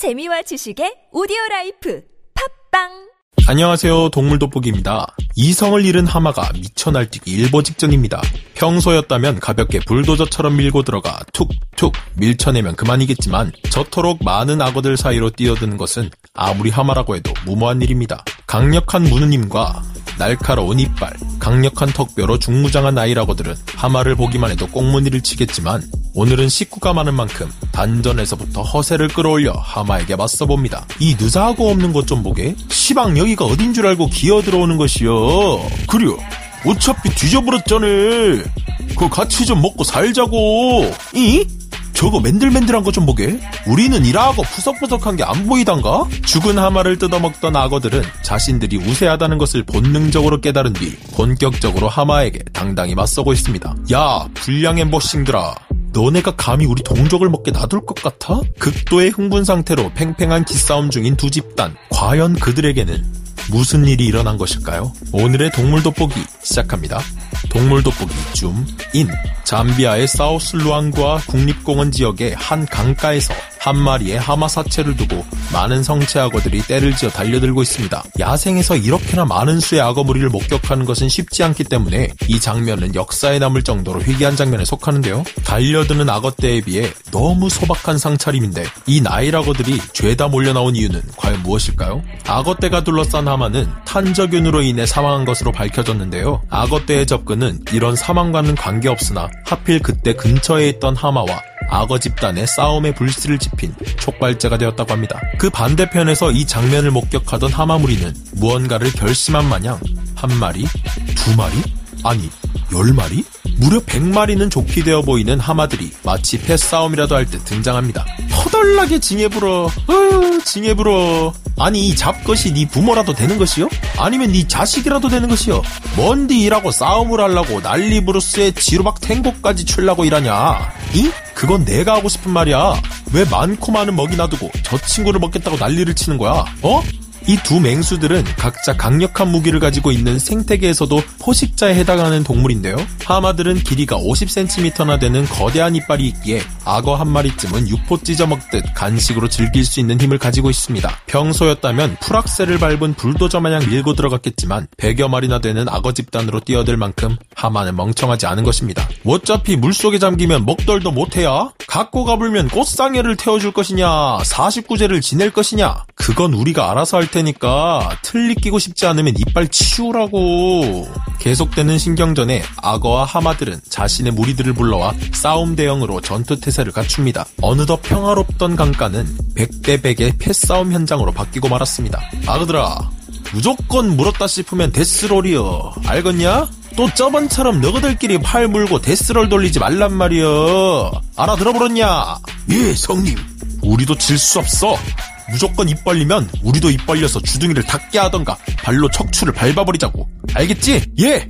재미와 지식의 오디오 라이프 팝빵 안녕하세요. 동물 돋보기입니다. 이성을 잃은 하마가 미쳐 날뛰기 일보 직전입니다. 평소였다면 가볍게 불도저처럼 밀고 들어가 툭툭 밀쳐내면 그만이겠지만 저토록 많은 악어들 사이로 뛰어드는 것은 아무리 하마라고 해도 무모한 일입니다. 강력한 무는 힘과 날카로운 이빨, 강력한 턱뼈로 중무장한 나일악어들은 하마를 보기만 해도 꽁무니를 치겠지만 오늘은 식구가 많은 만큼 단전에서부터 허세를 끌어올려 하마에게 맞서봅니다. 이 느사하고 없는 것 좀 보게 시방 여기가 어딘 줄 알고 기어 들어오는 것이여. 그려 어차피 뒤져버렸잖아. 그거 같이 좀 먹고 살자고. 이? 저거 맨들맨들한 거 좀 보게. 우리는 일하고 푸석푸석한 게 안 보이단가? 죽은 하마를 뜯어먹던 악어들은 자신들이 우세하다는 것을 본능적으로 깨달은 뒤 본격적으로 하마에게 당당히 맞서고 있습니다. 야, 불량의 머싱들아. 너네가 감히 우리 동족을 먹게 놔둘 것 같아? 극도의 흥분 상태로 팽팽한 기싸움 중인 두 집단. 과연 그들에게는 무슨 일이 일어난 것일까요? 오늘의 동물 돋보기 시작합니다. 동물 돋보기 줌 인. 잠비아의 사우스 루앙과 국립공원 지역의 한 강가에서 한 마리의 하마 사체를 두고 많은 성체 악어들이 때를 지어 달려들고 있습니다. 야생에서 이렇게나 많은 수의 악어 무리를 목격하는 것은 쉽지 않기 때문에 이 장면은 역사에 남을 정도로 희귀한 장면에 속하는데요. 달려드는 악어떼에 비해 너무 소박한 상차림인데 이 나일 악어들이 죄다 몰려 나온 이유는 과연 무엇일까요? 악어떼가 둘러싼 하마는 탄저균으로 인해 사망한 것으로 밝혀졌는데요. 악어떼의 접근은 이런 사망과는 관계없으나 하필 그때 근처에 있던 하마와 악어 집단의 싸움의 불씨를 지핀 촉발제가 되었다고 합니다. 그 반대편에서 이 장면을 목격하던 하마무리는 무언가를 결심한 마냥 한 마리, 두 마리, 아니 열 마리? 무려 100마리는 좋게 되어 보이는 하마들이 마치 패싸움이라도 할 듯 등장합니다. 허덜나게 징해 불어. 어, 징해 불어. 아니 이 잡것이 네 부모라도 되는 것이요? 아니면 네 자식이라도 되는 것이요? 뭔디 일하고 싸움을 하려고 난리 브루스에 지루박 탱고까지 출라고 일하냐? 이? 그건 내가 하고 싶은 말이야. 왜 많고 많은 먹이 놔두고 저 친구를 먹겠다고 난리를 치는 거야? 어? 이 두 맹수들은 각자 강력한 무기를 가지고 있는 생태계에서도 포식자에 해당하는 동물인데요. 하마들은 길이가 50cm나 되는 거대한 이빨이 있기에 악어 한 마리쯤은 육포 찢어먹듯 간식으로 즐길 수 있는 힘을 가지고 있습니다. 평소였다면 풀악셀을 밟은 불도저 마냥 밀고 들어갔겠지만 100여 마리나 되는 악어 집단으로 뛰어들 만큼 하마는 멍청하지 않은 것입니다. 어차피 물속에 잠기면 먹덜도 못해야? 갖고 가불면 꽃상해를 태워줄 것이냐 49제를 지낼 것이냐 그건 우리가 알아서 할 테니까 틀리 끼고 싶지 않으면 이빨 치우라고. 계속되는 신경전에 악어와 하마들은 자신의 무리들을 불러와 싸움 대형으로 전투 태세를 갖춥니다. 어느덧 평화롭던 강가는 백대백의 패싸움 현장으로 바뀌고 말았습니다. 아그들아, 무조건 물었다 싶으면 데스롤이여. 알겠냐? 또 저번처럼 너희들끼리 팔 물고 데스롤 돌리지 말란 말이여. 알아들어버렸냐? 예, 성님. 우리도 질 수 없어. 무조건 입 벌리면 우리도 입 벌려서 주둥이를 닿게 하던가 발로 척추를 밟아버리자고. 알겠지? 예!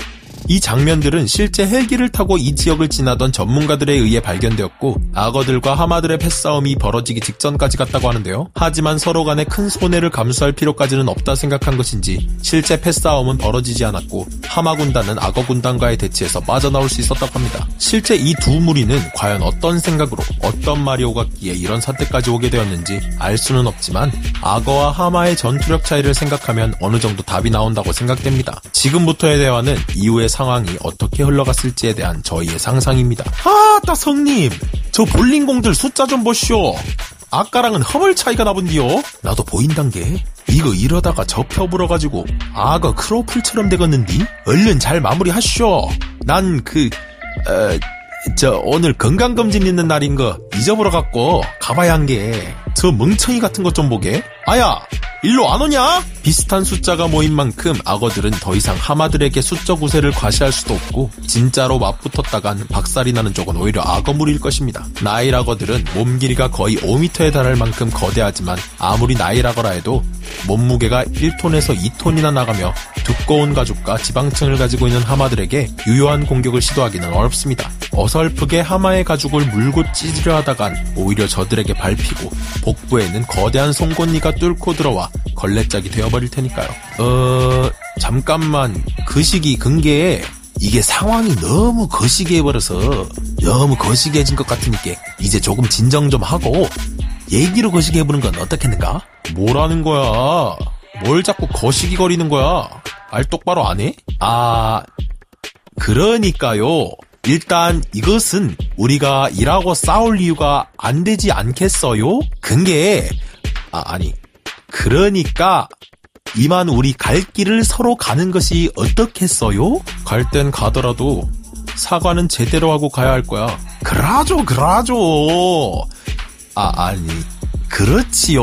이 장면들은 실제 헬기를 타고 이 지역을 지나던 전문가들에 의해 발견되었고 악어들과 하마들의 패싸움이 벌어지기 직전까지 갔다고 하는데요. 하지만 서로 간에 큰 손해를 감수할 필요까지는 없다 생각한 것인지 실제 패싸움은 벌어지지 않았고 하마 군단은 악어 군단과의 대치에서 빠져나올 수 있었다고 합니다. 실제 이 두 무리는 과연 어떤 생각으로 어떤 말이 오갔기에 이런 사태까지 오게 되었는지 알 수는 없지만 악어와 하마의 전투력 차이를 생각하면 어느 정도 답이 나온다고 생각됩니다. 지금부터의 대화는 이후의 상황이 어떻게 흘러갔을지에 대한 저희의 상상입니다. 아 따 성님 저 볼링공들 숫자 좀 보시오. 아까랑은 허벌 차이가 나본디요. 나도 보인단 게 이거 이러다가 접혀 불어가지고 악어 크로플처럼 되겠는디? 얼른 잘 마무리하쇼. 난 그... 어... 저 오늘 건강검진 있는 날인 거 잊어버려 갖고 가봐야 한 게 저 멍청이 같은 것 좀 보게 아야 일로 안 오냐? 비슷한 숫자가 모인 만큼 악어들은 더 이상 하마들에게 수적 우세를 과시할 수도 없고 진짜로 맞붙었다간 박살이 나는 쪽은 오히려 악어물일 것입니다. 나일 악어들은 몸 길이가 거의 5m에 달할 만큼 거대하지만 아무리 나일 악어라 해도 몸무게가 1톤에서 2톤이나 나가며 두꺼운 가죽과 지방층을 가지고 있는 하마들에게 유효한 공격을 시도하기는 어렵습니다. 어설프게 하마의 가죽을 물고 찢으려 하다간 오히려 저들에게 밟히고 복부에는 거대한 송곳니가 뚫고 들어와 걸레짝이 되어 버릴 테니까요. 어, 잠깐만 그 시기 근계에 이게 상황이 너무 거시기해버려서 너무 거시기해진 것 같으니까 이제 조금 진정 좀 하고 얘기로 거시기해보는 건 어떻겠는가? 뭐라는 거야? 뭘 자꾸 거시기 거리는 거야? 알 똑바로 안 해? 아, 그러니까요. 일단 이것은 우리가 일하고 싸울 이유가 안 되지 않겠어요? 근게, 아, 아니, 그러니까 이만 우리 갈 길을 서로 가는 것이 어떻겠어요? 갈 땐 가더라도 사과는 제대로 하고 가야 할 거야. 그라죠, 그라죠. 아, 아니, 그렇지요.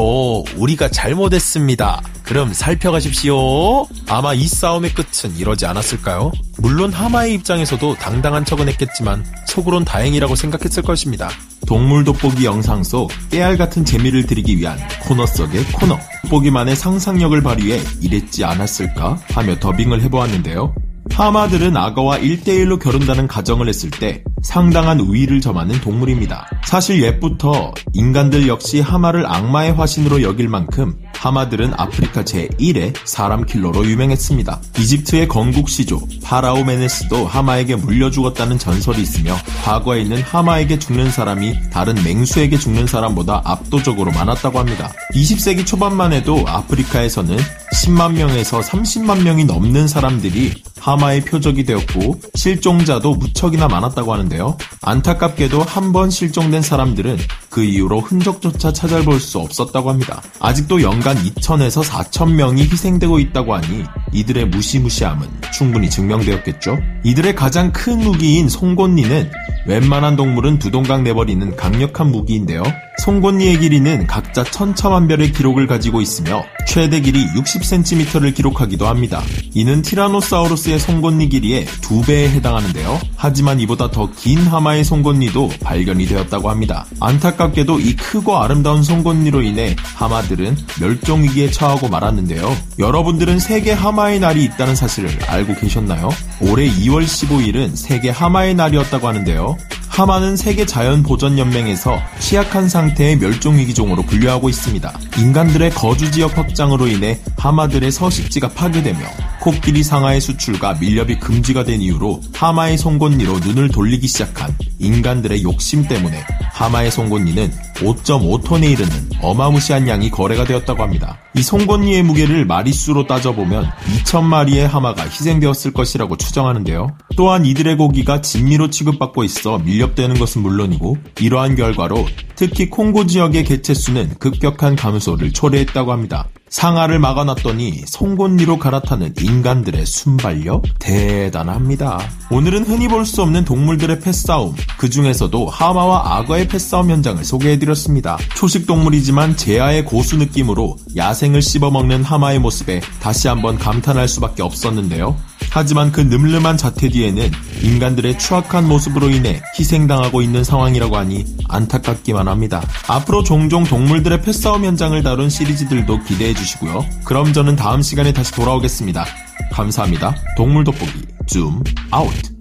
우리가 잘못했습니다. 그럼 살펴가십시오. 아마 이 싸움의 끝은 이러지 않았을까요? 물론 하마의 입장에서도 당당한 척은 했겠지만 속으론 다행이라고 생각했을 것입니다. 동물 돋보기 영상 속 깨알 같은 재미를 드리기 위한 코너 속의 코너. 돋보기만의 상상력을 발휘해 이랬지 않았을까 하며 더빙을 해보았는데요. 하마들은 악어와 1대1로 겨룬다는 가정을 했을 때 상당한 우위를 점하는 동물입니다. 사실 옛부터 인간들 역시 하마를 악마의 화신으로 여길 만큼 하마들은 아프리카 제1의 사람 킬러로 유명했습니다. 이집트의 건국 시조 파라오 메네스도 하마에게 물려 죽었다는 전설이 있으며 과거에 있는 하마에게 죽는 사람이 다른 맹수에게 죽는 사람보다 압도적으로 많았다고 합니다. 20세기 초반만 해도 아프리카에서는 10만 명에서 30만 명이 넘는 사람들이 하마의 표적이 되었고 실종자도 무척이나 많았다고 하는데요. 안타깝게도 한 번 실종된 사람들은 그 이후로 흔적조차 찾아볼 수 없었다고 합니다. 아직도 연간 2천에서 4천 명이 희생되고 있다고 하니 이들의 무시무시함은 충분히 증명되었겠죠. 이들의 가장 큰 무기인 송곳니는 웬만한 동물은 두 동강 내버리는 강력한 무기인데요. 송곳니의 길이는 각자 천차만별의 기록을 가지고 있으며 최대 길이 60cm를 기록하기도 합니다. 이는 티라노사우루스의 송곳니 길이의 두 배에 해당하는데요. 하지만 이보다 더 긴 하마의 송곳니도 발견이 되었다고 합니다. 안타깝게도 이 크고 아름다운 송곳니로 인해 하마들은 멸종 위기에 처하고 말았는데요. 여러분들은 세계 하마의 날이 있다는 사실을 알고 계셨나요? 올해 2월 15일은 세계 하마의 날이었다고 하는데요. 하마는 세계 자연 보전 연맹에서 취약한 상태의 멸종 위기종으로 분류하고 있습니다. 인간들의 거주 지역 확장으로 인해 하마들의 서식지가 파괴되며 코끼리 상하의 수출과 밀렵이 금지가 된 이후로 하마의 송곳니로 눈을 돌리기 시작한 인간들의 욕심 때문에 하마의 송곳니는 5.5톤에 이르는 어마무시한 양이 거래가 되었다고 합니다. 이 송곳니의 무게를 마리수로 따져보면 2천마리의 하마가 희생되었을 것이라고 추정하는데요. 또한 이들의 고기가 진미로 취급받고 있어 밀렵되는 것은 물론이고 이러한 결과로 특히 콩고 지역의 개체수는 급격한 감소를 초래했다고 합니다. 상하를 막아놨더니 송곳니로 갈아타는 인간들의 순발력 대단합니다. 오늘은 흔히 볼 수 없는 동물들의 패싸움, 그 중에서도 하마와 악어의 패싸움 현장을 소개해드렸습니다. 초식 동물이지만 제아의 고수 느낌으로 야생을 씹어먹는 하마의 모습에 다시 한번 감탄할 수밖에 없었는데요. 하지만 그 늠름한 자태 뒤에는 인간들의 추악한 모습으로 인해 희생당하고 있는 상황이라고 하니 안타깝기만 합니다. 앞으로 종종 동물들의 패싸움 현장을 다룬 시리즈들도 기대해 주시고요. 그럼 저는 다음 시간에 다시 돌아오겠습니다. 감사합니다. 동물 돋보기 줌 아웃.